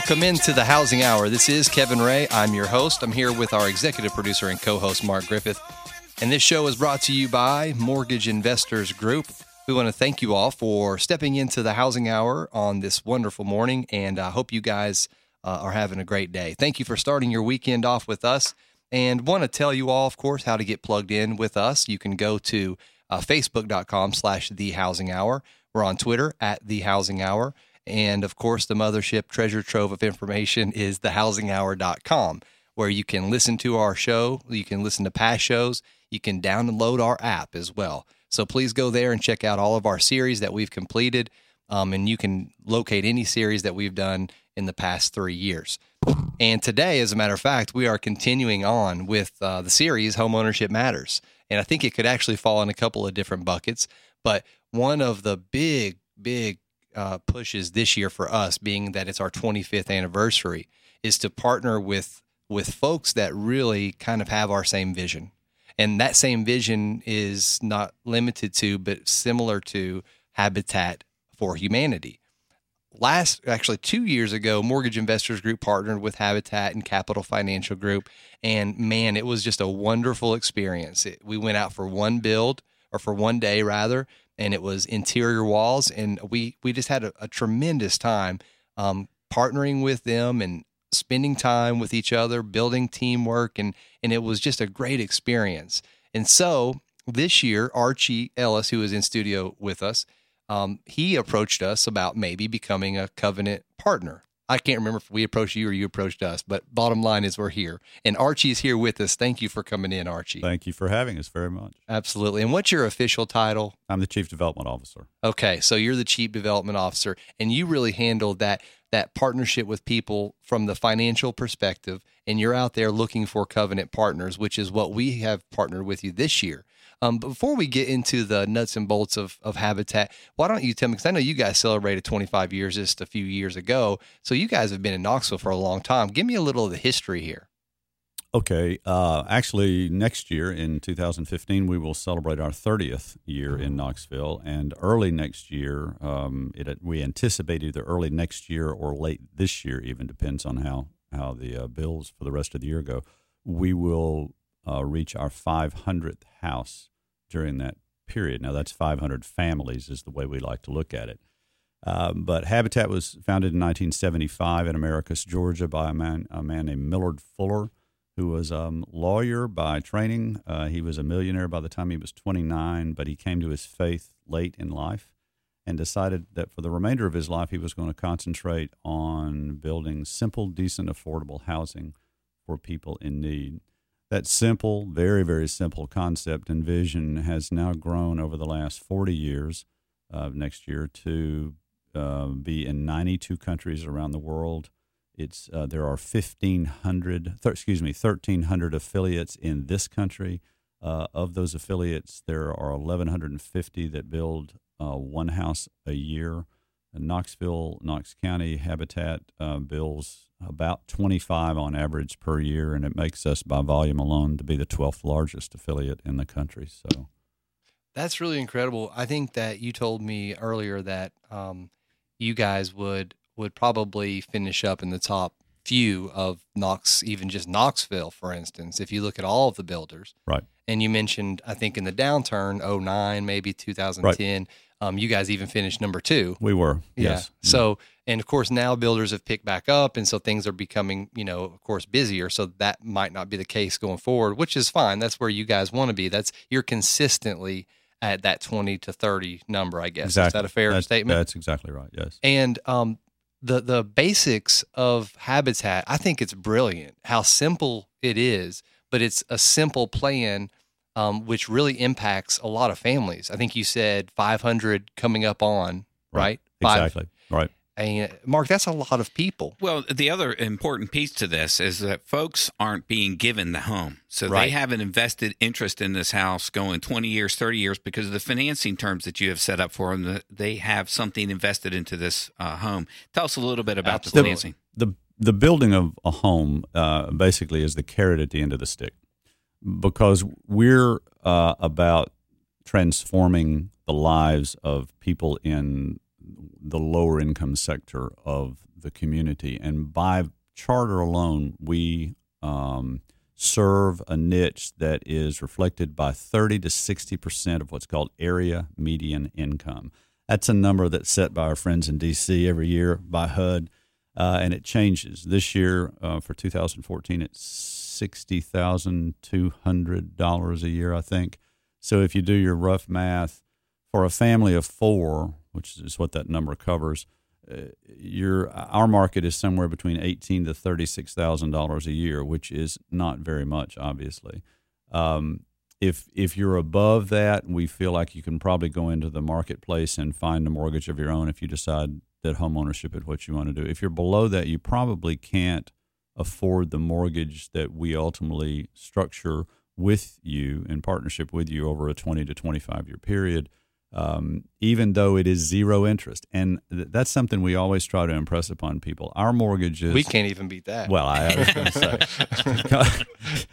Welcome into the Housing Hour. This is Kevin Ray. I'm your host. I'm here with our executive producer and co host, Mark Griffith. And this show is brought to you by Mortgage Investors Group. We want to thank you all for stepping into the Housing Hour on this wonderful morning. And I hope you guys uh, are having a great day. Thank you for starting your weekend off with us. And want to tell you all, of course, how to get plugged in with us. You can go to uh, facebook.com slash the housing hour. We're on Twitter at the housing hour. And of course, the mothership treasure trove of information is thehousinghour.com, where you can listen to our show, you can listen to past shows, you can download our app as well. So please go there and check out all of our series that we've completed. Um, and you can locate any series that we've done in the past three years. And today, as a matter of fact, we are continuing on with uh, the series Homeownership Matters. And I think it could actually fall in a couple of different buckets. But one of the big, big uh, pushes this year for us, being that it's our 25th anniversary, is to partner with with folks that really kind of have our same vision, and that same vision is not limited to, but similar to Habitat for Humanity. Last, actually, two years ago, Mortgage Investors Group partnered with Habitat and Capital Financial Group, and man, it was just a wonderful experience. It, we went out for one build or for one day rather, and it was interior walls, and we we just had a, a tremendous time um, partnering with them and spending time with each other, building teamwork, and and it was just a great experience. And so this year, Archie Ellis, who is in studio with us, um, he approached us about maybe becoming a covenant partner. I can't remember if we approached you or you approached us, but bottom line is we're here. And Archie is here with us. Thank you for coming in, Archie. Thank you for having us very much. Absolutely. And what's your official title? I'm the Chief Development Officer. Okay, so you're the Chief Development Officer, and you really handle that that partnership with people from the financial perspective, and you're out there looking for covenant partners, which is what we have partnered with you this year. Um, before we get into the nuts and bolts of, of Habitat, why don't you tell me? Because I know you guys celebrated 25 years just a few years ago. So you guys have been in Knoxville for a long time. Give me a little of the history here. Okay. Uh, actually, next year in 2015, we will celebrate our 30th year in Knoxville. And early next year, um, it, we anticipate either early next year or late this year, even depends on how, how the uh, bills for the rest of the year go. We will uh, reach our 500th house during that period. Now, that's 500 families, is the way we like to look at it. Um, but Habitat was founded in 1975 in Americus, Georgia, by a man, a man named Millard Fuller, who was a um, lawyer by training. Uh, he was a millionaire by the time he was 29, but he came to his faith late in life and decided that for the remainder of his life, he was going to concentrate on building simple, decent, affordable housing for people in need that simple, very, very simple concept and vision has now grown over the last 40 years uh, next year to uh, be in 92 countries around the world. It's uh, there are 1,500, th- excuse me, 1,300 affiliates in this country. Uh, of those affiliates, there are 1,150 that build uh, one house a year. Knoxville, Knox County Habitat uh, builds about 25 on average per year, and it makes us, by volume alone, to be the 12th largest affiliate in the country. So that's really incredible. I think that you told me earlier that um, you guys would would probably finish up in the top few of Knox, even just Knoxville, for instance, if you look at all of the builders. Right. And you mentioned, I think in the downturn, 09, maybe 2010, right. Um, you guys even finished number two. We were, yeah. yes. So, and of course, now builders have picked back up, and so things are becoming, you know, of course, busier. So that might not be the case going forward, which is fine. That's where you guys want to be. That's you're consistently at that twenty to thirty number, I guess. Exactly. Is that a fair that's, statement? That's exactly right. Yes. And um, the the basics of habitat, I think it's brilliant. How simple it is, but it's a simple plan um, which really impacts a lot of families. I think you said 500 coming up on, right? right? Exactly. Right. And Mark, that's a lot of people. Well, the other important piece to this is that folks aren't being given the home. So Right. they have an invested interest in this house going 20 years, 30 years because of the financing terms that you have set up for them. that They have something invested into this uh, home. Tell us a little bit about the financing. the the building of a home uh, basically is the carrot at the end of the stick because we're uh, about transforming the lives of people in the lower income sector of the community and by charter alone we um, serve a niche that is reflected by 30 to 60 percent of what's called area median income that's a number that's set by our friends in dc every year by hud uh, and it changes. This year uh, for 2014, it's sixty thousand two hundred dollars a year, I think. So if you do your rough math, for a family of four, which is what that number covers, uh, your our market is somewhere between eighteen to thirty six thousand dollars a year, which is not very much, obviously. Um, if if you're above that, we feel like you can probably go into the marketplace and find a mortgage of your own if you decide that home ownership is what you want to do. If you're below that, you probably can't afford the mortgage that we ultimately structure with you in partnership with you over a 20 to 25 year period. Um, even though it is zero interest, and th- that's something we always try to impress upon people. Our mortgages, We can't even beat that. well, I was going to say,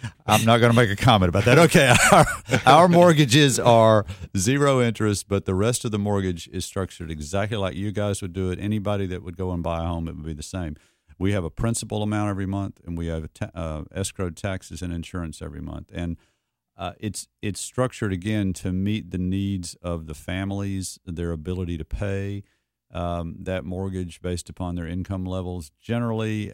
I'm not going to make a comment about that. Okay, our, our mortgages are zero interest, but the rest of the mortgage is structured exactly like you guys would do it. Anybody that would go and buy a home, it would be the same. We have a principal amount every month, and we have ta- uh, escrowed taxes and insurance every month, and uh, it's it's structured again to meet the needs of the families, their ability to pay um, that mortgage based upon their income levels. Generally,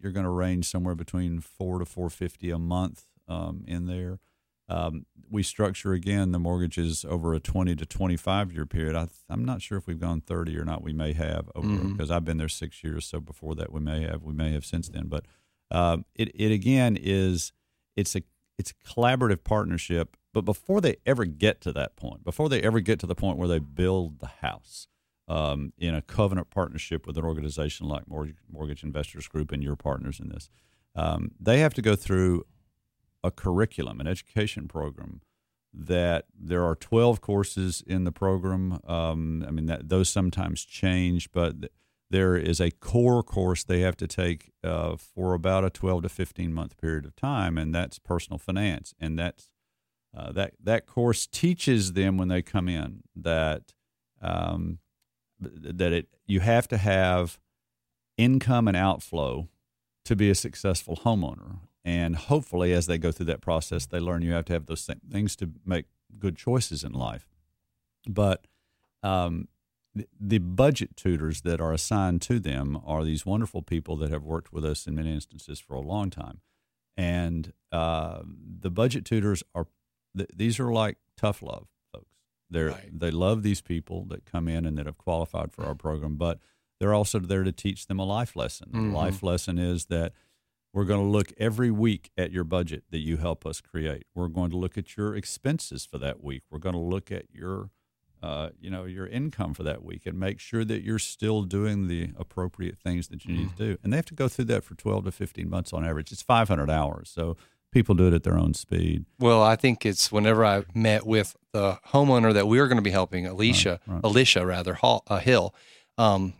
you're going to range somewhere between four to four fifty a month um, in there. Um, we structure again the mortgages over a 20 to 25 year period. I, I'm not sure if we've gone 30 or not. We may have over because I've been there six years. So before that, we may have. We may have since then. But um, it it again is it's a it's a collaborative partnership. But before they ever get to that point, before they ever get to the point where they build the house um, in a covenant partnership with an organization like Mortgage, Mortgage Investors Group and your partners in this, um, they have to go through a curriculum, an education program that there are 12 courses in the program. Um, I mean, that, those sometimes change, but th- there is a core course they have to take uh, for about a 12 to 15 month period of time, and that's personal finance. And that's uh, that that course teaches them when they come in that um, that it you have to have income and outflow to be a successful homeowner. And hopefully, as they go through that process, they learn you have to have those th- things to make good choices in life. But um, the, budget tutors that are assigned to them are these wonderful people that have worked with us in many instances for a long time. And uh, the budget tutors are th- these are like tough love folks. They're Right. they love these people that come in and that have qualified for our program, but they're also there to teach them a life lesson. Mhm. The life lesson is that we're going to look every week at your budget that you help us create. We're going to look at your expenses for that week. We're going to look at your, uh, you know, your income for that week and make sure that you're still doing the appropriate things that you need to do. And they have to go through that for 12 to 15 months on average. It's 500 hours. So people do it at their own speed. Well, I think it's whenever I met with the homeowner that we are going to be helping, Alicia, Right, right. Alicia rather, Hall, uh, Hill. Um,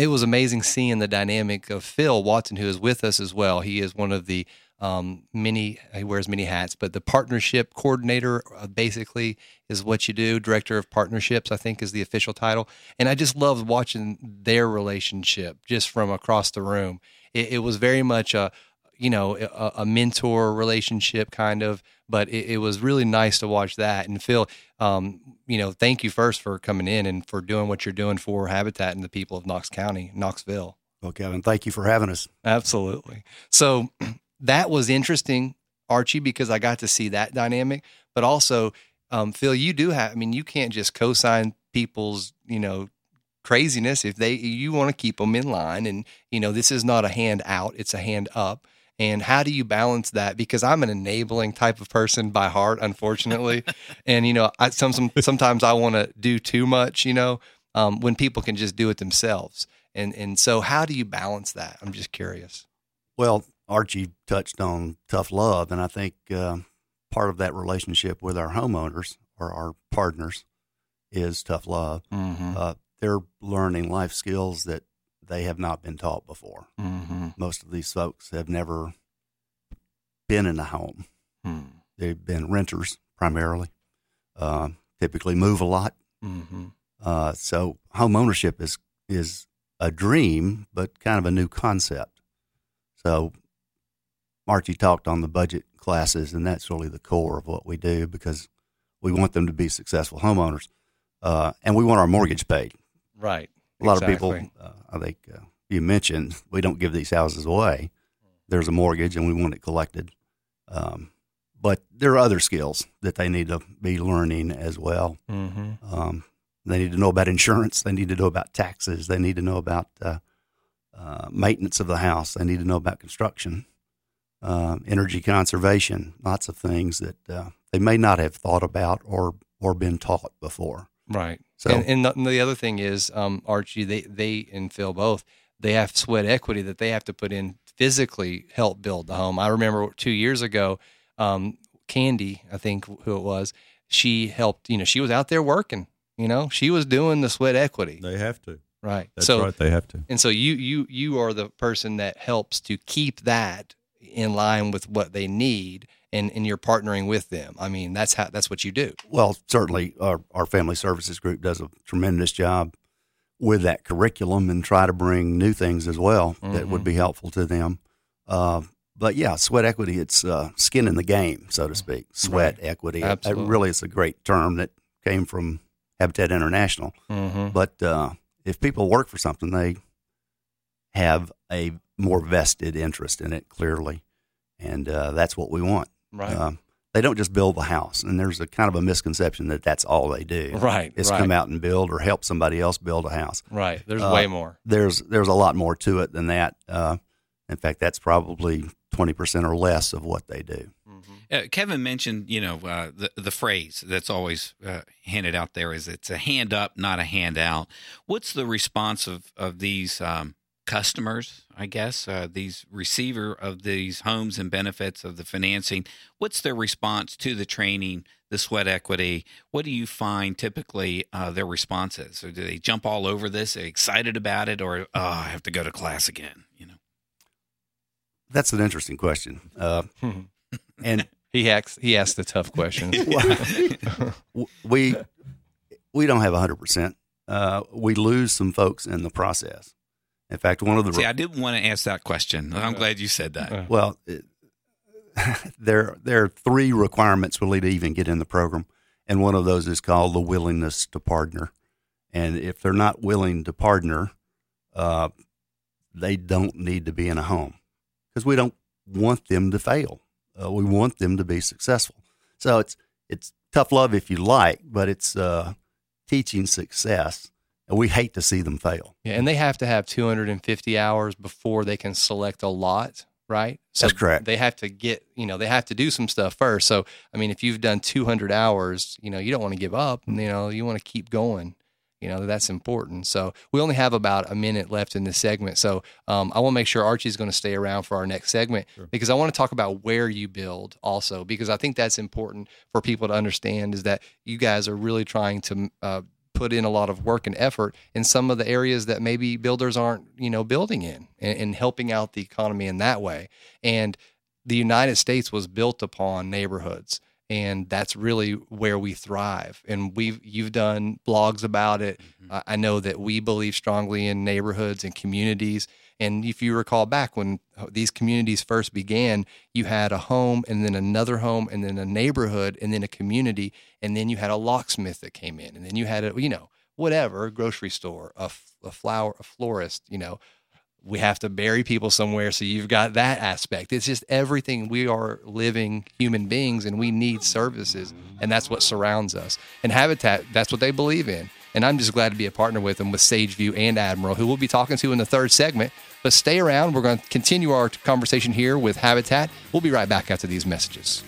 it was amazing seeing the dynamic of Phil Watson, who is with us as well. He is one of the um, many, he wears many hats, but the partnership coordinator uh, basically is what you do. Director of partnerships, I think, is the official title. And I just loved watching their relationship just from across the room. It, it was very much a, you know, a, a mentor relationship kind of, but it, it was really nice to watch that. And Phil, um, you know, thank you first for coming in and for doing what you're doing for Habitat and the people of Knox County, Knoxville. Well, Kevin, thank you for having us. Absolutely. So that was interesting, Archie, because I got to see that dynamic. But also, um, Phil, you do have. I mean, you can't just co-sign people's, you know, craziness if they you want to keep them in line. And you know, this is not a hand out; it's a hand up. And how do you balance that? Because I'm an enabling type of person by heart, unfortunately. and you know, I some, some sometimes I want to do too much. You know, um, when people can just do it themselves. And and so how do you balance that? I'm just curious. Well, Archie touched on tough love, and I think uh, part of that relationship with our homeowners or our partners is tough love. Mm-hmm. Uh, they're learning life skills that they have not been taught before. Mm-hmm. Most of these folks have never been in a home. They've been renters primarily. Uh, typically move a lot. Mm-hmm. Uh, so home ownership is is a dream, but kind of a new concept. So Archie talked on the budget classes, and that's really the core of what we do because we want them to be successful homeowners, uh, and we want our mortgage paid. Right. A lot Exactly. of people, uh, I think uh, you mentioned, we don't give these houses away. There's a mortgage, and we want it collected. Um, but there are other skills that they need to be learning as well. Mm-hmm. Um, they need to know about insurance. They need to know about taxes. They need to know about uh, uh, maintenance of the house. They need to know about construction, uh, energy conservation. Lots of things that uh, they may not have thought about or or been taught before. Right. So- and, and the, other thing is, um, Archie, they, they and Phil both, they have sweat equity that they have to put in physically help build the home. I remember two years ago, um, Candy, I think who it was, she helped, you know, she was out there working, you know, she was doing the sweat equity. They have to. Right. That's so, right. They have to. and so you, you, you are the person that helps to keep that in line with what they need and, and you're partnering with them. I mean, that's how, that's what you do. Well, certainly our, our family services group does a tremendous job with that curriculum and try to bring new things as well that would be helpful to them. Uh, but yeah, sweat equity, it's uh, skin in the game, so to speak. Sweat equity. It- It, really is a great term that came from Habitat International. Mm-hmm. But uh, if people work for something, they have a more vested interest in it, clearly. And uh, that's what we want. Right. Um, they don't just build the house, and there's a kind of a misconception that that's all they do. Right, It's right. come out and build or help somebody else build a house. right. There's uh, way more. There's there's a lot more to it than that. Uh, in fact, that's probably twenty percent or less of what they do. Uh, Kevin mentioned, you know, uh, the the phrase that's always uh, handed out there is it's a hand up, not a handout. What's the response of of these um, customers? I guess uh, these receiver of these homes and benefits of the financing. What's their response to the training, the sweat equity? What do you find typically uh, their responses? is? Or do they jump all over this, Are excited about it, or oh, I have to go to class again? You know. That's an interesting question. Uh, and He asks he asked the tough questions. we we don't have hundred percent. Uh, we lose some folks in the process. In fact, one of the See, I didn't want to ask that question. I'm glad you said that. Well, it, there there are three requirements really to even get in the program, and one of those is called the willingness to partner. And if they're not willing to partner, uh, they don't need to be in a home because we don't want them to fail. Uh, we want them to be successful. So it's it's tough love if you like, but it's uh, teaching success, and we hate to see them fail. Yeah, and they have to have 250 hours before they can select a lot, right? So That's correct. They have to get, you know, they have to do some stuff first. So, I mean, if you've done 200 hours, you know, you don't want to give up. You know, you want to keep going. You know, that's important. So, we only have about a minute left in this segment. So, um, I want to make sure Archie's going to stay around for our next segment because I want to talk about where you build also, because I think that's important for people to understand is that you guys are really trying to uh, put in a lot of work and effort in some of the areas that maybe builders aren't, you know, building in and, and helping out the economy in that way. And the United States was built upon neighborhoods. And that's really where we thrive. And we've you've done blogs about it. Mm-hmm. I I know that we believe strongly in neighborhoods and communities. And if you recall back when uh, these communities first began, you had a home and then another home and then a neighborhood and then a community. And then you had a locksmith that came in. And then you had a, you know, whatever, a grocery store, a, a flower, a florist, you know, we have to bury people somewhere. So you've got that aspect. It's just everything. We are living human beings and we need services. And that's what surrounds us. And Habitat, that's what they believe in. And I'm just glad to be a partner with them with Sageview and Admiral, who we'll be talking to in the third segment. But stay around. We're going to continue our conversation here with Habitat. We'll be right back after these messages.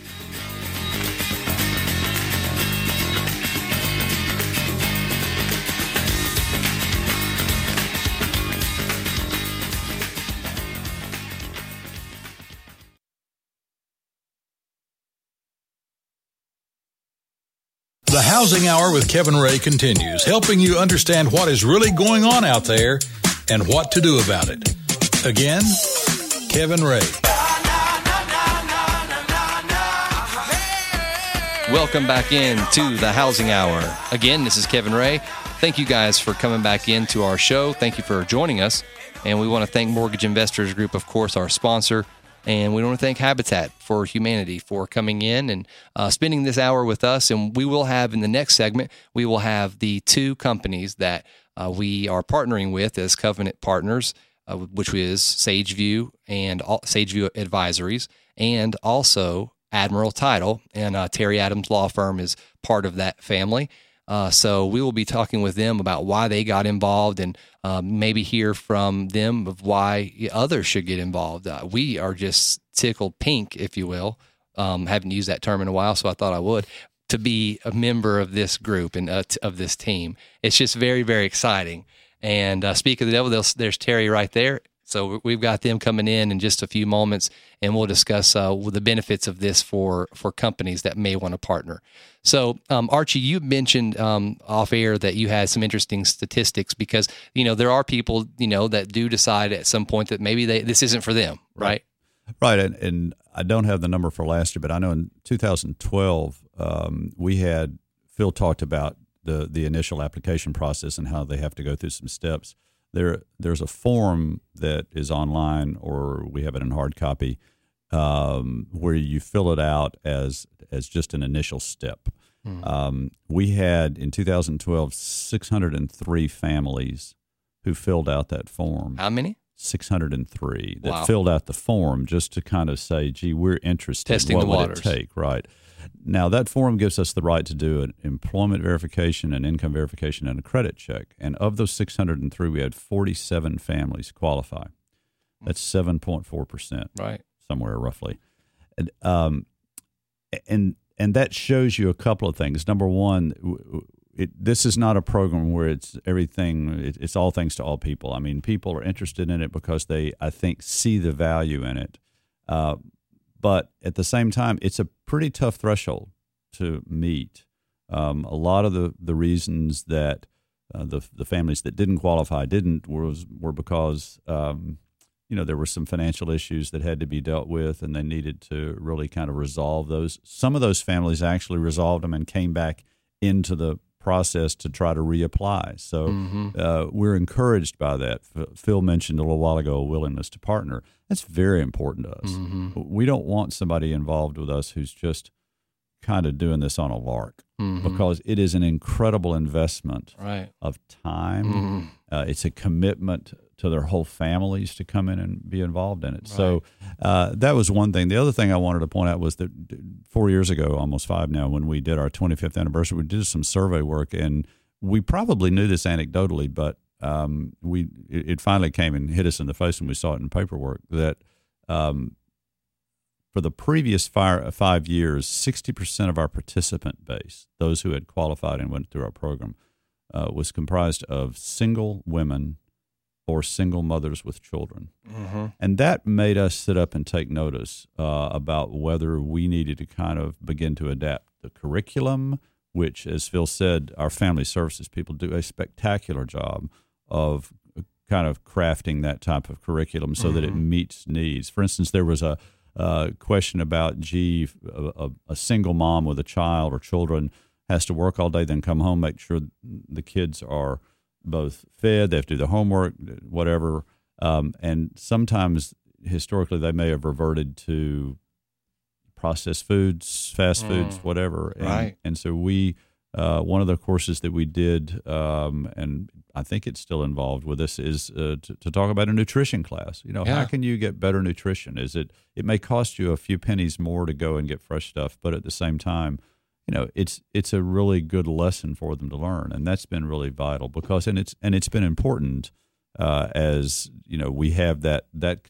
The Housing Hour with Kevin Ray continues, helping you understand what is really going on out there and what to do about it. Again, Kevin Ray. Welcome back in to the Housing Hour. Again, this is Kevin Ray. Thank you guys for coming back into our show. Thank you for joining us. And we want to thank Mortgage Investors Group, of course, our sponsor. And we want to thank Habitat for Humanity for coming in and uh, spending this hour with us. And we will have in the next segment, we will have the two companies that uh, we are partnering with as covenant partners, uh, which is Sageview and Sageview Advisories, and also Admiral Title. And uh, Terry Adams Law Firm is part of that family. Uh, so we will be talking with them about why they got involved and uh, maybe hear from them of why others should get involved. Uh, we are just tickled pink, if you will. Um, haven't used that term in a while, so I thought I would to be a member of this group and uh, t- of this team. It's just very, very exciting. And uh, speak of the devil, there's Terry right there. So we've got them coming in in just a few moments, and we'll discuss uh, the benefits of this for for companies that may want to partner. So um, Archie, you mentioned um, off air that you had some interesting statistics because you know there are people you know that do decide at some point that maybe they this isn't for them, right? Right, and, and I don't have the number for last year, but I know in 2012 um, we had Phil talked about the the initial application process and how they have to go through some steps there there's a form that is online or we have it in hard copy um, where you fill it out as as just an initial step. Mm. Um, we had in 2012 603 families who filled out that form. How many? 603 that wow. filled out the form just to kind of say, "Gee, we're interested. Testing what the would waters. it take?" Right. Now, that form gives us the right to do an employment verification, an income verification, and a credit check. And of those 603, we had 47 families qualify. That's 7.4%. Right. Somewhere roughly. And, um, and, and that shows you a couple of things. Number one, it, this is not a program where it's everything, it, it's all things to all people. I mean, people are interested in it because they, I think, see the value in it. Uh, but at the same time, it's a pretty tough threshold to meet. Um, a lot of the, the reasons that uh, the the families that didn't qualify didn't was were because um, you know there were some financial issues that had to be dealt with, and they needed to really kind of resolve those. Some of those families actually resolved them and came back into the process to try to reapply. So mm-hmm. uh, we're encouraged by that. Phil mentioned a little while ago a willingness to partner. That's very important to us. Mm-hmm. We don't want somebody involved with us who's just kind of doing this on a lark mm-hmm. because it is an incredible investment right. of time. Mm-hmm. Uh, it's a commitment to their whole families to come in and be involved in it. Right. So uh, that was one thing. The other thing I wanted to point out was that four years ago, almost five now, when we did our 25th anniversary, we did some survey work, and we probably knew this anecdotally, but um, we it, finally came and hit us in the face when we saw it in paperwork that um, for the previous five, five years, 60% of our participant base, those who had qualified and went through our program, uh, was comprised of single women or single mothers with children. Mm-hmm. And that made us sit up and take notice uh, about whether we needed to kind of begin to adapt the curriculum, which, as Phil said, our family services people do a spectacular job of kind of crafting that type of curriculum so mm-hmm. that it mm-hmm. meets needs. For instance, there was a, a question about, gee, a, a single mom with a child or children has to work all day, then come home, make sure the kids are – both fed, they have to do the homework, whatever. Um, and sometimes historically they may have reverted to processed foods, fast foods, mm, whatever. And, right. And so we, uh, one of the courses that we did, um, and I think it's still involved with this, is uh, to, to, talk about a nutrition class. You know, yeah. how can you get better nutrition? Is it? It may cost you a few pennies more to go and get fresh stuff, but at the same time, you know it's it's a really good lesson for them to learn and that's been really vital because and it's and it's been important uh, as you know we have that that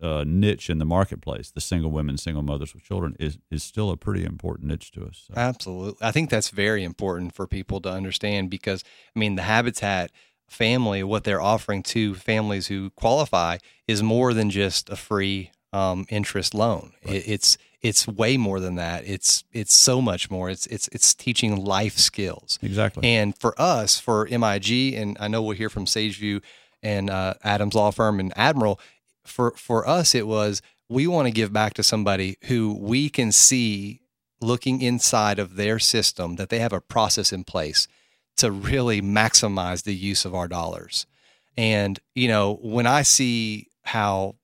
uh, niche in the marketplace the single women single mothers with children is is still a pretty important niche to us so. absolutely i think that's very important for people to understand because i mean the habitat family what they're offering to families who qualify is more than just a free um, interest loan. It, it's it's way more than that. It's it's so much more. It's it's it's teaching life skills. Exactly. And for us, for MIG, and I know we'll hear from Sageview and uh, Adams Law Firm and Admiral. For for us, it was we want to give back to somebody who we can see looking inside of their system that they have a process in place to really maximize the use of our dollars. And you know, when I see how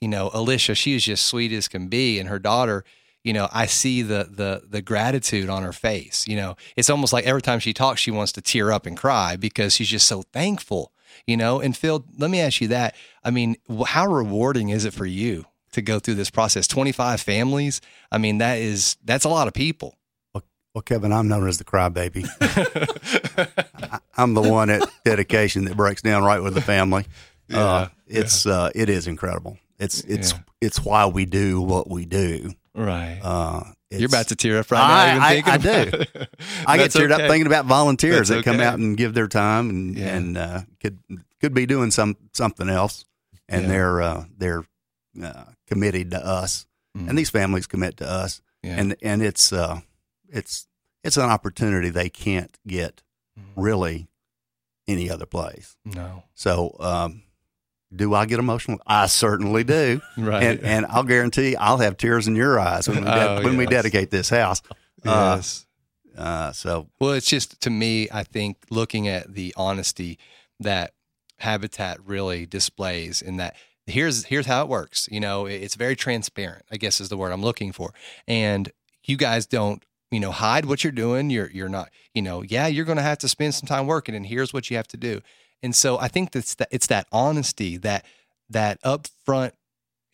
you know, Alicia, she is just sweet as can be, and her daughter, you know, I see the the the gratitude on her face. You know, it's almost like every time she talks, she wants to tear up and cry because she's just so thankful. You know, and Phil, let me ask you that. I mean, how rewarding is it for you to go through this process? Twenty five families. I mean, that is that's a lot of people. Well, well Kevin, I'm known as the crybaby. I'm the one at dedication that breaks down right with the family. Yeah, uh, it's yeah. uh, it is incredible. It's it's yeah. it's why we do what we do. Right. Uh, You're about to tear up right now. I, I, I do. I get teared okay. up thinking about volunteers That's that come okay. out and give their time and yeah. and uh, could could be doing some something else, and yeah. they're uh, they're uh, committed to us, mm. and these families commit to us, and and it's uh, it's it's an opportunity they can't get mm. really any other place. No. So um, do I get emotional? I certainly do. right. And, and I'll guarantee I'll have tears in your eyes when we, de- oh, when yes. we dedicate this house. Uh, yes. Uh, uh, so, well, it's just to me, I think looking at the honesty that Habitat really displays in that here's here's how it works. You know, it's very transparent. I guess is the word I'm looking for. And you guys don't you know hide what you're doing. You're you're not you know yeah you're going to have to spend some time working, and here's what you have to do. And so I think that's that it's that honesty that that upfront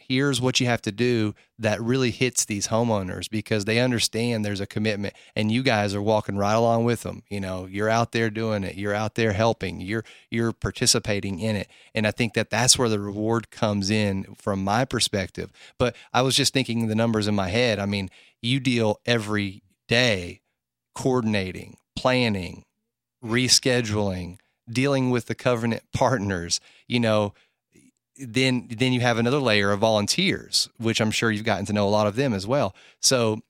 here's what you have to do that really hits these homeowners because they understand there's a commitment and you guys are walking right along with them. You know you're out there doing it. You're out there helping. You're you're participating in it. And i think that that's where the reward comes in from my perspective. But i was just thinking the numbers in my head. I mean you deal every day coordinating planning rescheduling dealing with the covenant partners, you know, then then you have another layer of volunteers, which I'm sure you've gotten to know a lot of them as well. So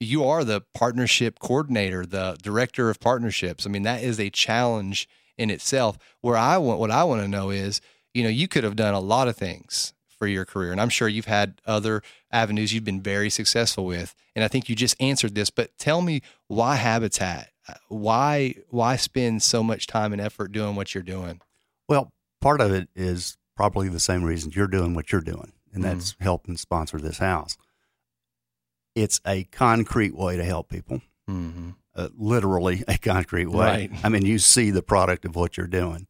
you are the partnership coordinator, the director of partnerships. I mean, that is a challenge in itself. Where I want what I want to know is, you know, you could have done a lot of things for your career. And I'm sure you've had other avenues you've been very successful with. And I think you just answered this, but tell me why Habitat? Why why spend so much time and effort doing what you're doing? Well, part of it is probably the same reasons you're doing what you're doing, and mm-hmm. that's mm. help and sponsor this house. It's a concrete way to help people, mm-hmm. uh, literally a concrete way. Right. I mean, you see the product of what you're doing.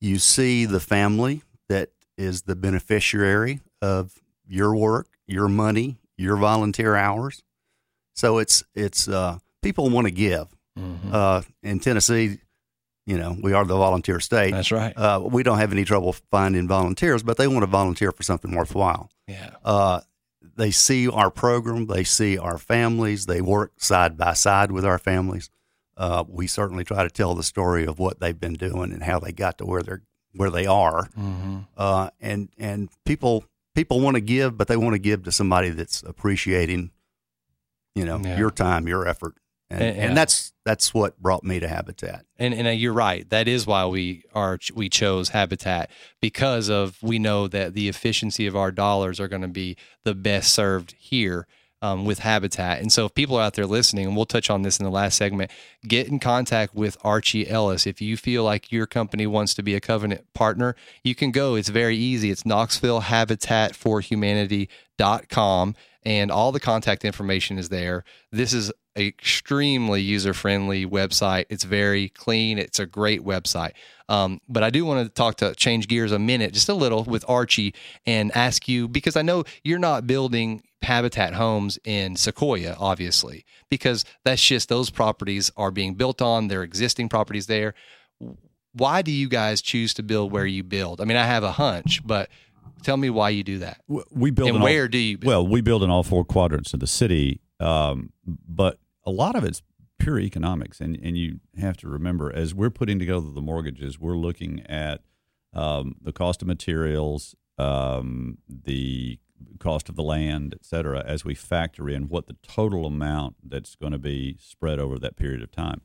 You see the family that is the beneficiary of your work, your money, your volunteer hours. So it's it's uh, people want to give. Mm-hmm. Uh, in Tennessee, you know, we are the volunteer state. That's right. Uh, we don't have any trouble finding volunteers, but they want to volunteer for something worthwhile. Yeah. Uh, they see our program, they see our families, they work side by side with our families. Uh, we certainly try to tell the story of what they've been doing and how they got to where they're where they are. Mm-hmm. Uh, and and people people want to give, but they want to give to somebody that's appreciating, you know, yeah. your time, your effort, and, and, and, that's that's what brought me to Habitat. And, and uh, you're right. That is why we are we chose Habitat because of we know that the efficiency of our dollars are going to be the best served here. Um, with Habitat. And so, if people are out there listening, and we'll touch on this in the last segment, get in contact with Archie Ellis. If you feel like your company wants to be a covenant partner, you can go. It's very easy. It's Knoxville Habitat for Humanity.com and all the contact information is there. This is extremely user friendly website. It's very clean. It's a great website. Um, but I do want to talk to change gears a minute, just a little, with Archie and ask you because I know you're not building habitat homes in Sequoyah, obviously, because that's just those properties are being built on. There are existing properties there. Why do you guys choose to build where you build? I mean, I have a hunch, but Tell me why you do that. We build and where all, do you? Build? Well, we build in all four quadrants of the city, um, but a lot of it's pure economics, and and you have to remember as we're putting together the mortgages, we're looking at um, the cost of materials, um, the cost of the land, et cetera, as we factor in what the total amount that's going to be spread over that period of time.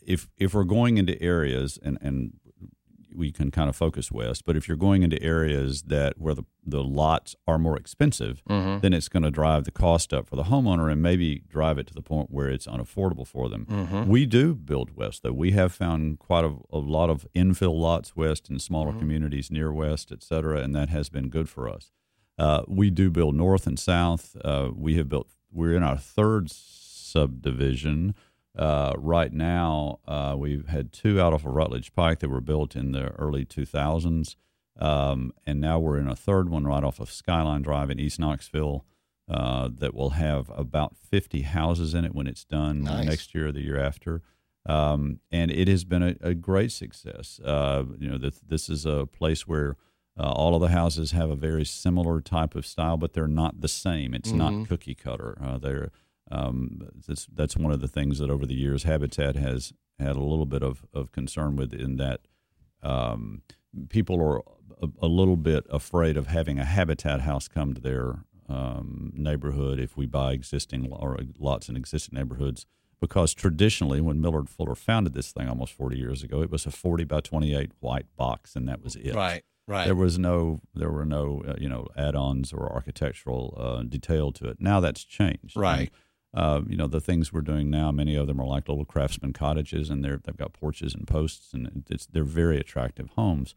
If if we're going into areas and and we can kind of focus west. But if you're going into areas that where the, the lots are more expensive, Mm-hmm. then it's going to drive the cost up for the homeowner and maybe drive it to the point where it's unaffordable for them. Mm-hmm. We do build west, though. We have found quite a, a lot of infill lots west in smaller communities near west, et cetera, and that has been good for us. Uh, we do build north and south. Uh, we have built. We're in our third subdivision uh, right now. Uh, we've had two out off of a Rutledge Pike that were built in the early 2000s, um, and now we're in a third one right off of Skyline Drive in East Knoxville uh, that will have about 50 houses in it when it's done Nice. next year or the year after. Um, and it has been a, a great success. Uh, you know, this, this is a place where uh, all of the houses have a very similar type of style, but they're not the same. It's not cookie cutter. Uh, they're um, that's that's one of the things that over the years Habitat has had a little bit of, of concern with in that um, people are a, a little bit afraid of having a Habitat house come to their um, neighborhood if we buy existing or lots in existing neighborhoods. Because traditionally, when Millard Fuller founded this thing almost 40 years ago, it was a 40 by 28 white box, and that was it. Right. Right. There was no, there were no, uh, you know, add-ons or architectural uh, detail to it. Now that's changed. Right. And, uh, you know, the things we're doing now, many of them are like little craftsman cottages, and they're they've got porches and posts, and they're very attractive homes.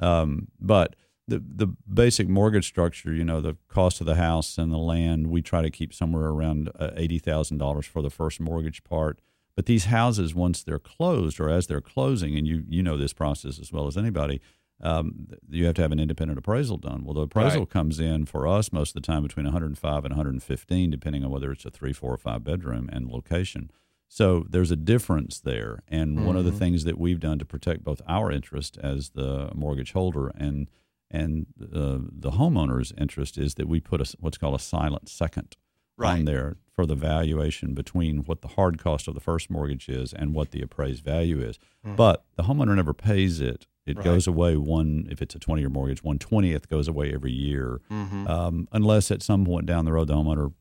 Um, but the the basic mortgage structure, you know, the cost of the house and the land, we try to keep somewhere around uh, eighty thousand dollars for the first mortgage part. But these houses, once they're closed or as they're closing, and you you know this process as well as anybody, um, you have to have an independent appraisal done. Well, the appraisal Right. comes in for us most of the time between 105 and 115, depending on whether it's a three, four, or five bedroom and location. So there's a difference there. And one of the things that we've done to protect both our interest as the mortgage holder and and uh, the homeowner's interest is that we put a, what's called a silent second Right. on there for the valuation between what the hard cost of the first mortgage is and what the appraised value is. But the homeowner never pays it. It Right. goes away one if it's a twenty year mortgage, one twentieth goes away every year, Mm-hmm. um, unless at some point down the road the homeowner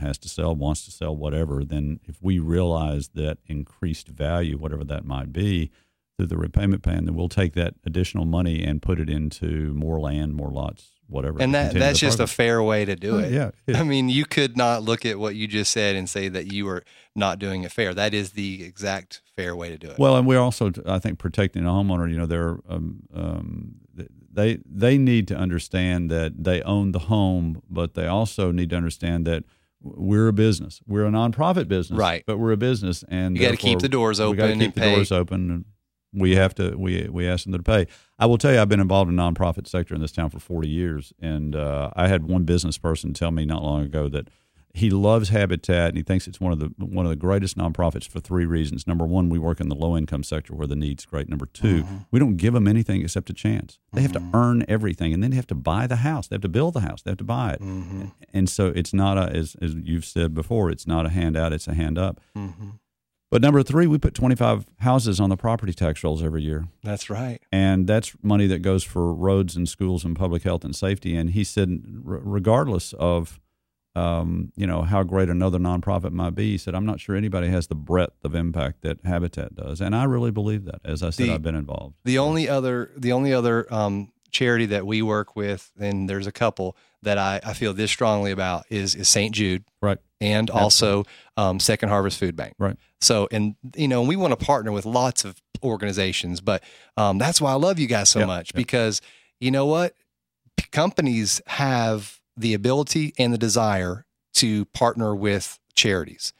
has to sell, wants to sell, whatever. Then if we realize that increased value, whatever that might be, through the repayment plan, then we'll take that additional money and put it into more land, more lots, whatever. and that that's just a fair way to do Oh, it. yeah, is. I mean, you could not look at what you just said and say that you were not doing it fair. That is the exact fair way to do it. Well, and we're also, I think, protecting the homeowner. You know, they're um, um, they they need to understand that they own the home, but they also need to understand that we're a business. We're a nonprofit business, Right. But we're a business, and You gotta keep the doors We got to open keep the pay. doors open. And we have to. We we ask them to pay. I will tell you, I've been involved in the nonprofit sector in this town for forty years, and uh, I had one business person tell me not long ago that he loves Habitat and he thinks it's one of the one of the greatest nonprofits for three reasons. Number one, we work in the low income sector where the need's great. Number 2 mm-hmm. we don't give them anything except a chance. They have to mm-hmm. earn everything, and then they have to buy the house. They have to build the house. They have to buy it, mm-hmm. and so it's not a as as you've said before. It's not a handout. It's a hand up. But number three, we put twenty five houses on the property tax rolls every year that's right. and that's money that goes for roads and schools and public health and safety. And he said, regardless of um, you know how great another nonprofit might be, he said, I'm not sure anybody has the breadth of impact that Habitat does, and I really believe that. As I said, The- I've been involved. The only other the only other um, charity that we work with, and there's a couple that I, I feel this strongly about is is St. Jude Right, and also um, Second Harvest Food Bank. right. So, and you know, we want to partner with lots of organizations, but um, that's why I love you guys so Yep, much because you know what? P- Companies have the ability and the desire to partner with charities.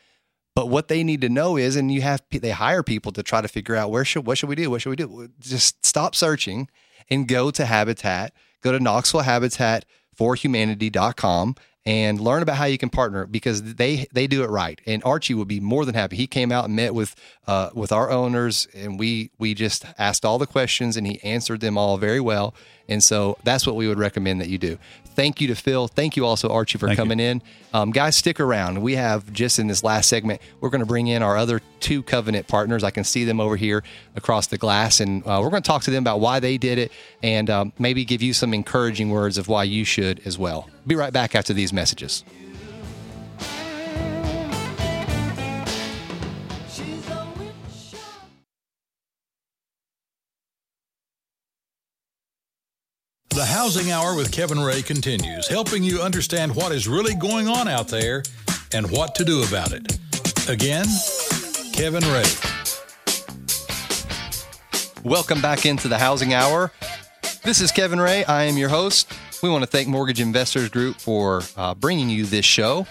But what they need to know is, and you have they hire people to try to figure out where should what should we do? What should we do? Just stop searching and go to Habitat. Go to Knoxville Habitat for Humanity.com and learn about how you can partner because they they do it right. And Archie would be more than happy. He came out and met with uh, with our owners, and we we just asked all the questions, and he answered them all very well. And so that's what we would recommend that you do. Thank you to Phil. Thank you also, Archie, for Thank coming in. Um, guys, stick around. We have just in this last segment, we're going to bring in our other two covenant partners. I can see them over here across the glass, and uh, we're going to talk to them about why they did it and um, maybe give you some encouraging words of why you should as well. Be right back after these messages. Housing Hour with Kevin Ray continues, helping you understand what is really going on out there and what to do about it. Again, Kevin Ray. Welcome back into the Housing Hour. This is Kevin Ray. I am your host. We want to thank Mortgage Investors Group for uh, bringing you this show.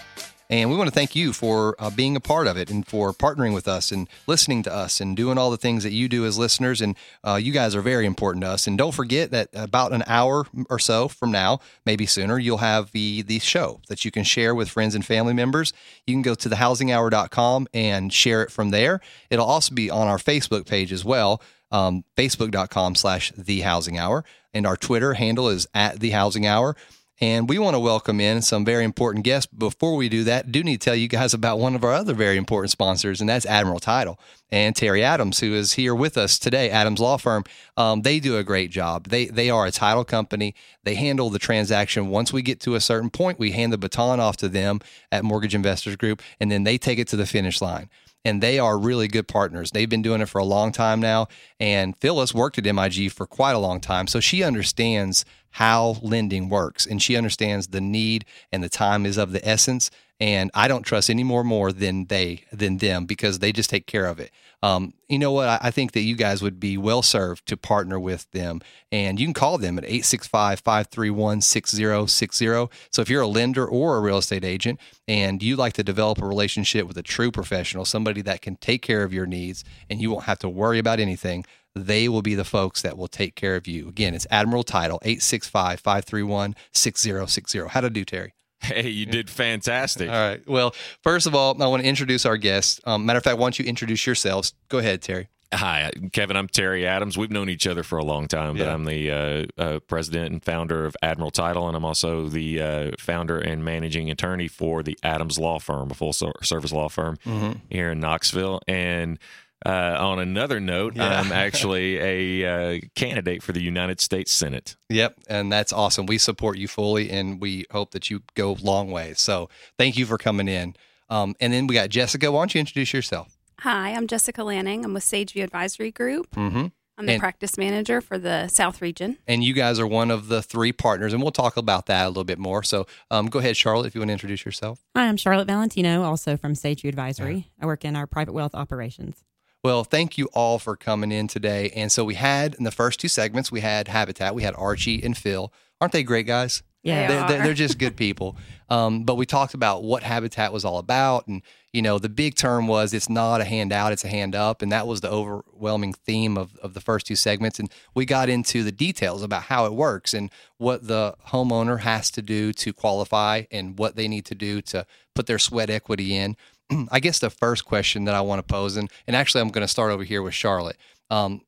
And we want to thank you for uh, being a part of it and for partnering with us and listening to us and doing all the things that you do as listeners. And uh, you guys are very important to us. And don't forget that about an hour or so from now, maybe sooner, you'll have the, the show that you can share with friends and family members. You can go to thehousinghour.com and share it from there. It'll also be on our Facebook page as well. Um, facebook.com slash the housing hour and our twitter handle is at the housing hour and we want to welcome in some very important guests. Before we do that, do need to tell you guys about one of our other very important sponsors, and that's Admiral Title and Terry Adams, who is here with us today. Adams Law Firm. Um, they do a great job. They they are a title company. They handle the transaction. Once we get to a certain point, we hand the baton off to them at Mortgage Investors Group, and then they take it to the finish line and they are really good partners. They've been doing it for a long time now. And Phyllis worked at MIG for quite a long time. So she understands how lending works and she understands the need and the time is of the essence and i don't trust any more more than they than them because they just take care of it um, you know what I, I, think that you guys would be well served to partner with them and you can call them at 865-531-6060 so if you're a lender or a real estate agent and you like to develop a relationship with a true professional somebody that can take care of your needs and you won't have to worry about anything they will be the folks that will take care of you. Again, it's Admiral Title, 865 531 6060. How to do, Terry? Hey, you did fantastic. All right. Well, first of all, I want to introduce our guests. Um, matter of fact, why don't you introduce yourselves? Go ahead, Terry. Hi, Kevin. I'm Terry Adams. We've known each other for a long time, but Yeah. I'm the uh, uh, president and founder of Admiral Title, and I'm also the uh, founder and managing attorney for the Adams Law Firm, a full service law firm Mm-hmm. here in Knoxville. And uh, on another note, Yeah. I'm actually a uh, candidate for the United States Senate. Yep, and that's awesome. We support you fully, and we hope that you go long ways. So, thank you for coming in. Um, and then we got Jessica. Why don't you introduce yourself? Hi, I'm Jessica Lanning. I'm with Sageview Advisory Group. Mm-hmm. I'm the And- practice manager for the South region. And you guys are one of the three partners, and we'll talk about that a little bit more. So, um, go ahead, Charlotte, if you want to introduce yourself. Hi, I'm Charlotte Valentino, also from Sageview Advisory. I work in our private wealth operations. Well, thank you all for coming in today. And so we had in the first two segments, we had Habitat, we had Archie and Phil. Aren't they great guys? Yeah. They They're, they're, are. they're just good people. Um, but we talked about what Habitat was all about. And, you know, the big term was it's not a handout, it's a hand up. And that was the overwhelming theme of, of the first two segments. And we got into the details about how it works and what the homeowner has to do to qualify and what they need to do to put their sweat equity in. I guess the first question that I want to pose, and, and actually I'm going to start over here with Charlotte. Um,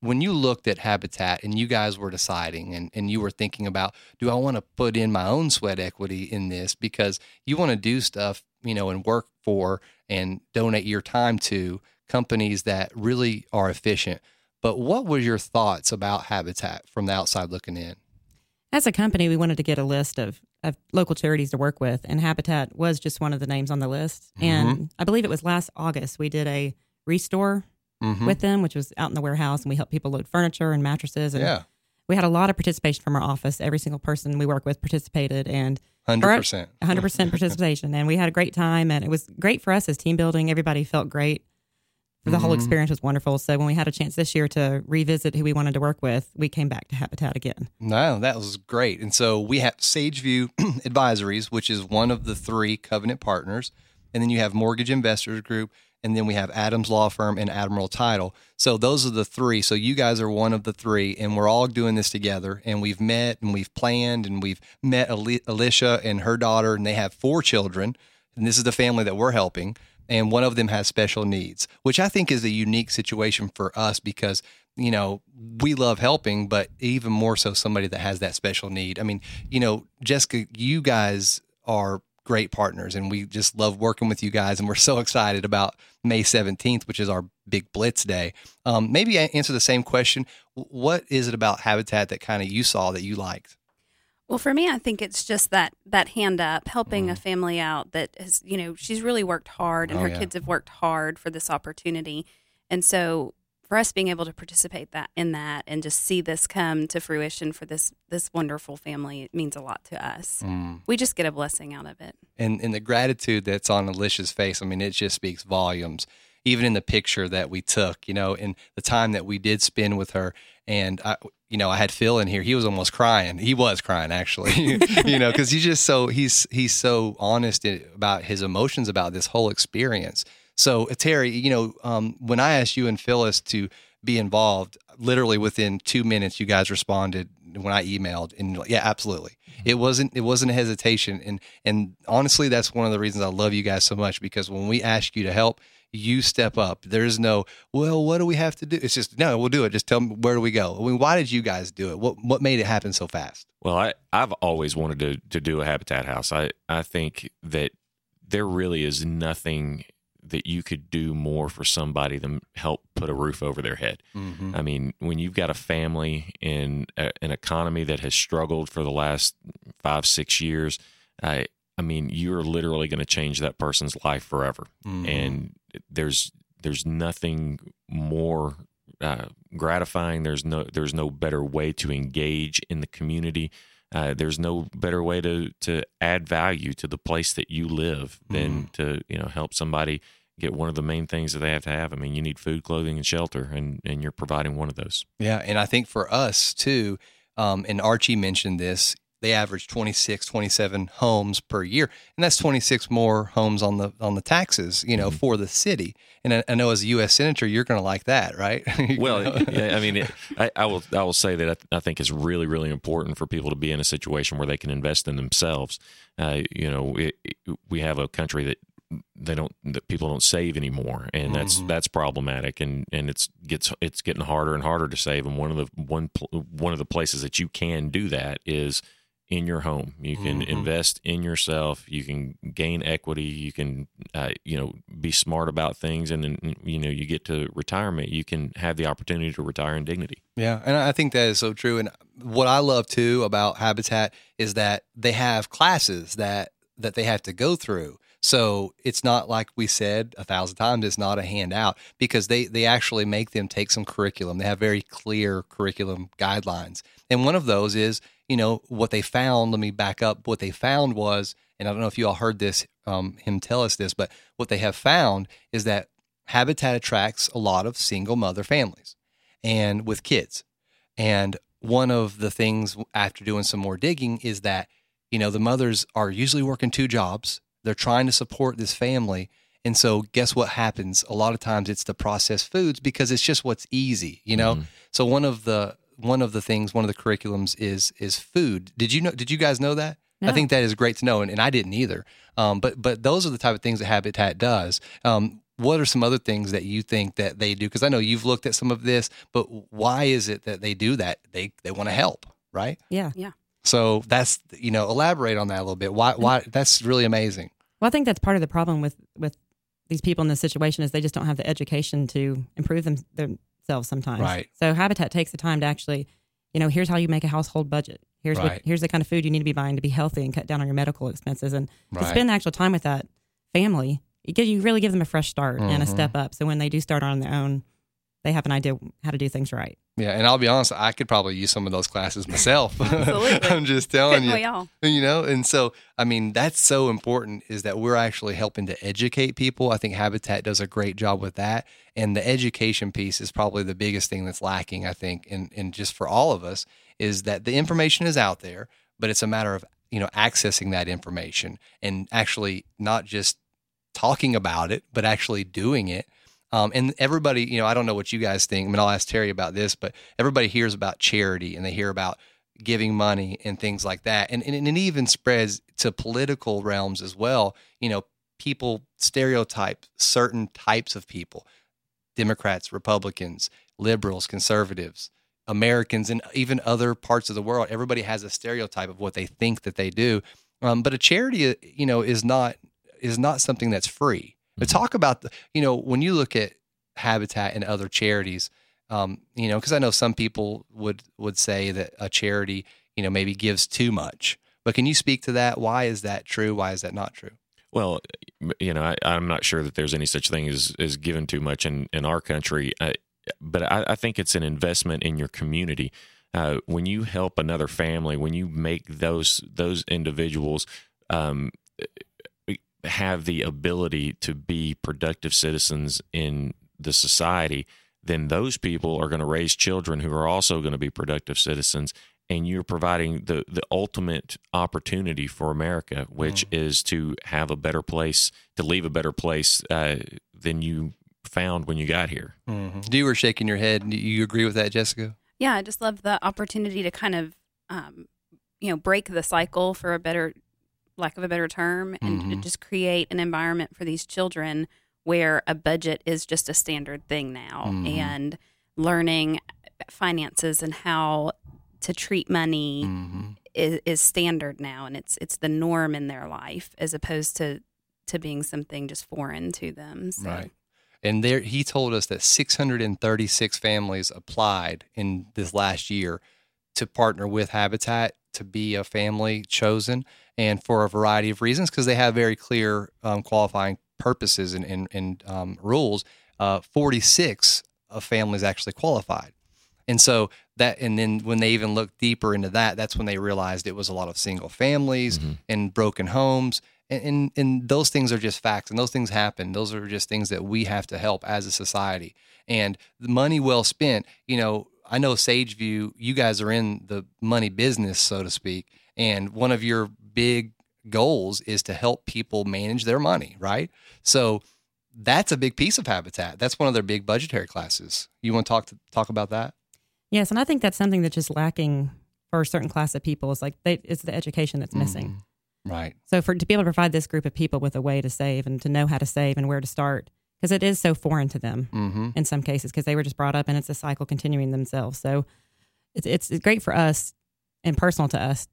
when you looked at Habitat and you guys were deciding and, and you were thinking about, do I want to put in my own sweat equity in this? Because you want to do stuff, you know, and work for and donate your time to companies that really are efficient. But what were your thoughts about Habitat from the outside looking in? As a company, we wanted to get a list of, of local charities to work with, and Habitat was just one of the names on the list. Mm-hmm. And I believe it was last August we did a restore Mm-hmm. with them, which was out in the warehouse, and we helped people load furniture and mattresses. And Yeah, we had a lot of participation from our office. Every single person we work with participated, and 100%. 100% participation. And we had a great time, and it was great for us as team building. Everybody felt great. The whole Mhm. experience was wonderful. So when we had a chance this year to revisit who we wanted to work with, we came back to Habitat again. No, that was great. And so we have Sageview Advisories, which is one of the three covenant partners. And then you have Mortgage Investors Group. And then we have Adams Law Firm and Admiral Title. So those are the three. So you guys are one of the three. And we're all doing this together. And we've met and we've planned and we've met Alicia and her daughter. And they have four children. And this is the family that we're helping. And one of them has special needs, which I think is a unique situation for us because you know, we love helping, but even more so somebody that has that special need. I mean, you know, Jessica, you guys are great partners and we just love working with you guys and we're so excited about May 17th, which is our big blitz day. Um, maybe answer the same question. What is it about Habitat that kind of you saw that you liked? Well, for me, I think it's just that that hand up, helping mm. a family out that has, you know, she's really worked hard and oh, her yeah. kids have worked hard for this opportunity. And so for us being able to participate that in that and just see this come to fruition for this this wonderful family it means a lot to us mm. we just get a blessing out of it and and the gratitude that's on alicia's face i mean it just speaks volumes even in the picture that we took you know in the time that we did spend with her and I, you know, I had Phil in here. He was almost crying. He was crying actually, you know, because he's just so he's he's so honest about his emotions about this whole experience. So, uh, Terry, you know, um, when I asked you and Phyllis to be involved, literally within two minutes, you guys responded when I emailed, and yeah, absolutely. It wasn't it wasn't a hesitation, and and honestly, that's one of the reasons I love you guys so much because when we ask you to help, you step up. There's no, well, what do we have to do? It's just no, we'll do it. Just tell me where do we go. I mean, why did you guys do it? What what made it happen so fast? Well, I I've always wanted to to do a habitat house. I I think that there really is nothing that you could do more for somebody than help put a roof over their head. Mm-hmm. I mean, when you've got a family in a, an economy that has struggled for the last five, six years, I, I mean, you're literally going to change that person's life forever. Mm-hmm. And there's there's nothing more uh, gratifying. There's no there's no better way to engage in the community. Uh, there's no better way to to add value to the place that you live than mm. to you know help somebody get one of the main things that they have to have. I mean, you need food, clothing, and shelter, and and you're providing one of those. Yeah, and I think for us too, um, and Archie mentioned this. They average 26, 27 homes per year, and that's 26 more homes on the on the taxes, you know, mm-hmm. for the city. And I, I, know as a U.S. senator, you're going to like that, right? well, yeah, I mean, it, I, I, will I will say that I, th- I, think it's really really important for people to be in a situation where they can invest in themselves. Uh, you know, it, we have a country that they don't that people don't save anymore and that's mm-hmm. that's problematic and and it's gets it's getting harder and harder to save and one of the one one of the places that you can do that is in your home. You can mm-hmm. invest in yourself. You can gain equity. You can uh, you know be smart about things. And then you know you get to retirement. You can have the opportunity to retire in dignity. Yeah and i think that is so true. And what i love too about habitat is that they have classes that that they have to go through. So it's not like we said a thousand times, it's not a handout because they, they actually make them take some curriculum. They have very clear curriculum guidelines. And one of those is, you know, what they found, let me back up. What they found was, and I don't know if you all heard this, um, him tell us this, but what they have found is that Habitat attracts a lot of single mother families and with kids. And one of the things after doing some more digging is that, you know, the mothers are usually working two jobs they're trying to support this family. And so, guess what happens? A lot of times, it's the processed foods because it's just what's easy, you know. Mm-hmm. So one of the one of the things, one of the curriculums is is food. Did you know? Did you guys know that? No. I think that is great to know, and, and I didn't either. Um, but but those are the type of things that Habitat does. Um, what are some other things that you think that they do? Because I know you've looked at some of this, but why is it that they do that? They they want to help, right? Yeah, yeah. So that's you know elaborate on that a little bit. Why why that's really amazing. Well, I think that's part of the problem with with these people in this situation is they just don't have the education to improve them themselves sometimes. Right. So Habitat takes the time to actually, you know, here's how you make a household budget. Here's right. what here's the kind of food you need to be buying to be healthy and cut down on your medical expenses and right. to spend the actual time with that family. You, give, you really give them a fresh start mm-hmm. and a mm-hmm. step up. So when they do start on their own, they have an idea how to do things right. Yeah, and I'll be honest, I could probably use some of those classes myself. I'm just telling you. You know, and so I mean that's so important is that we're actually helping to educate people. I think Habitat does a great job with that, and the education piece is probably the biggest thing that's lacking. I think, and and just for all of us is that the information is out there, but it's a matter of you know accessing that information and actually not just talking about it, but actually doing it um, and everybody, you know, I don't know what you guys think. I mean, I'll ask Terry about this, but everybody hears about charity and they hear about giving money and things like that. And, and, it even spreads to political realms as well. You know, people stereotype certain types of people Democrats, Republicans, liberals, conservatives, Americans, and even other parts of the world. Everybody has a stereotype of what they think that they do. Um, but a charity, you know, is not is not something that's free. But talk about the, you know, when you look at Habitat and other charities, um, you know, because I know some people would would say that a charity, you know, maybe gives too much. But can you speak to that? Why is that true? Why is that not true? Well, you know, I, am not sure that there's any such thing as, as given too much in, in our country, uh, but I, I, think it's an investment in your community. Uh, when you help another family, when you make those those individuals um, have the ability to be productive citizens in the society, then those people are going to raise children who are also going to be productive citizens and you're providing the the ultimate opportunity for America, which mm. is to have a better place, to leave a better place uh, than you found when you got here. Mm-hmm. You were shaking your head. Do you agree with that, Jessica? Yeah, I just love the opportunity to kind of, um, you know, break the cycle for a better, lack of a better term, and mm-hmm. just create an environment for these children where a budget is just a standard thing now, mm-hmm. and learning finances and how to treat money mm-hmm. is, is standard now, and it's it's the norm in their life as opposed to to being something just foreign to them. So. Right. And there, he told us that 636 families applied in this last year to partner with Habitat to be a family chosen, and for a variety of reasons, because they have very clear um, qualifying purposes and, and, and um, rules. Uh, 46 of families actually qualified. And so that, and then when they even looked deeper into that, that's when they realized it was a lot of single families mm-hmm. and broken homes. And, and, and those things are just facts and those things happen. Those are just things that we have to help as a society. And the money well spent, you know, I know Sageview, you guys are in the money business, so to speak. And one of your big goals is to help people manage their money, right? So that's a big piece of Habitat. That's one of their big budgetary classes. You want to talk to talk about that? Yes, and I think that's something that's just lacking for a certain class of people. Is like they, it's the education that's missing. Mm-hmm. Right. So for to be able to provide this group of people with a way to save and to know how to save and where to start, because it is so foreign to them mm-hmm. in some cases, because they were just brought up and it's a cycle continuing themselves. So it's it's great for us and personal to us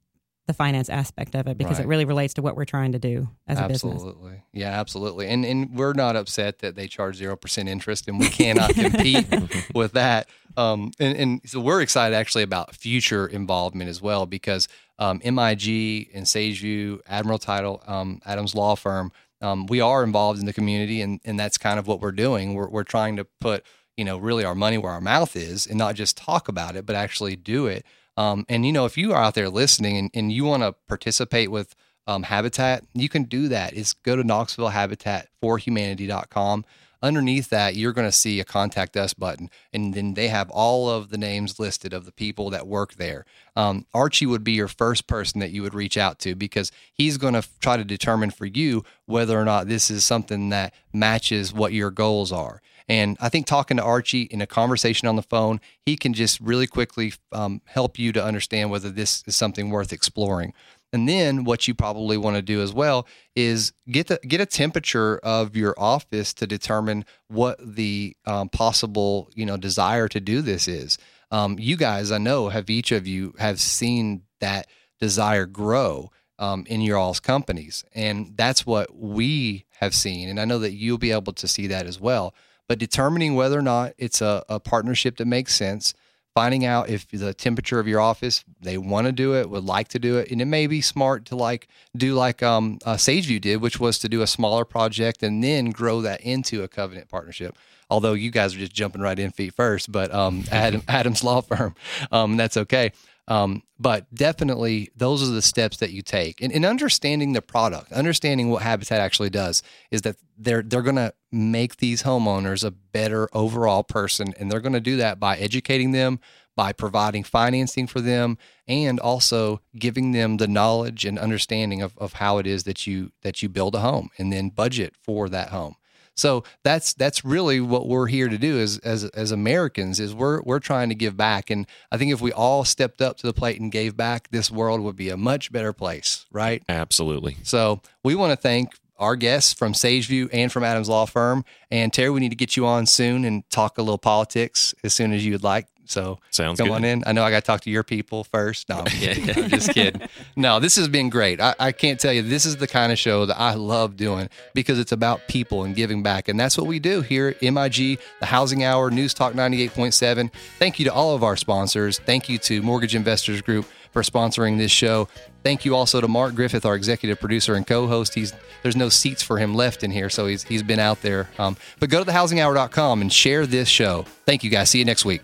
the finance aspect of it because right. it really relates to what we're trying to do as absolutely. a business. Absolutely. Yeah, absolutely. And and we're not upset that they charge 0% interest and we cannot compete with that. Um, and, and, so we're excited actually about future involvement as well because um, MIG and Sageview, Admiral Title, um, Adams Law Firm, um, we are involved in the community and, and that's kind of what we're doing. We're, we're trying to put, you know, really our money where our mouth is and not just talk about it, but actually do it. Um, and you know, if you are out there listening and, and you want to participate with um, Habitat, you can do that. Is go to Knoxville Habitat for Humanity.com. Underneath that, you're going to see a contact us button, and then they have all of the names listed of the people that work there. Um, Archie would be your first person that you would reach out to because he's going to try to determine for you whether or not this is something that matches what your goals are. And I think talking to Archie in a conversation on the phone, he can just really quickly um, help you to understand whether this is something worth exploring. And then what you probably want to do as well is get the, get a temperature of your office to determine what the um, possible you know desire to do this is. Um, you guys, I know, have each of you have seen that desire grow um, in your all's companies, and that's what we have seen. And I know that you'll be able to see that as well but determining whether or not it's a, a partnership that makes sense finding out if the temperature of your office they want to do it would like to do it and it may be smart to like do like um, uh, sageview did which was to do a smaller project and then grow that into a covenant partnership. Although you guys are just jumping right in feet first but um, Adam, adam's law firm um, that's okay um, but definitely, those are the steps that you take. And in understanding the product, understanding what Habitat actually does, is that they're they're going to make these homeowners a better overall person, and they're going to do that by educating them, by providing financing for them, and also giving them the knowledge and understanding of, of how it is that you that you build a home, and then budget for that home. So that's that's really what we're here to do as as as Americans is we're we're trying to give back, and I think if we all stepped up to the plate and gave back, this world would be a much better place, right? Absolutely. So we want to thank our guests from Sageview and from Adams Law Firm. And Terry, we need to get you on soon and talk a little politics as soon as you would like. So Sounds come good. on in. I know I got to talk to your people first. No, I'm kidding. I'm just kidding. No, this has been great. I, I can't tell you, this is the kind of show that I love doing because it's about people and giving back. And that's what we do here at MIG, the Housing Hour, News Talk 98.7. Thank you to all of our sponsors. Thank you to Mortgage Investors Group for sponsoring this show. Thank you also to Mark Griffith, our executive producer and co-host. He's there's no seats for him left in here, so he's he's been out there. Um, but go to thehousinghour.com and share this show. Thank you guys. See you next week.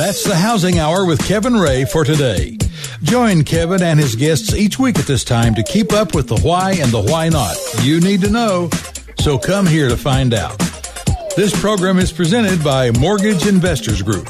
That's the Housing Hour with Kevin Ray for today. Join Kevin and his guests each week at this time to keep up with the why and the why not. You need to know, so come here to find out. This program is presented by Mortgage Investors Group.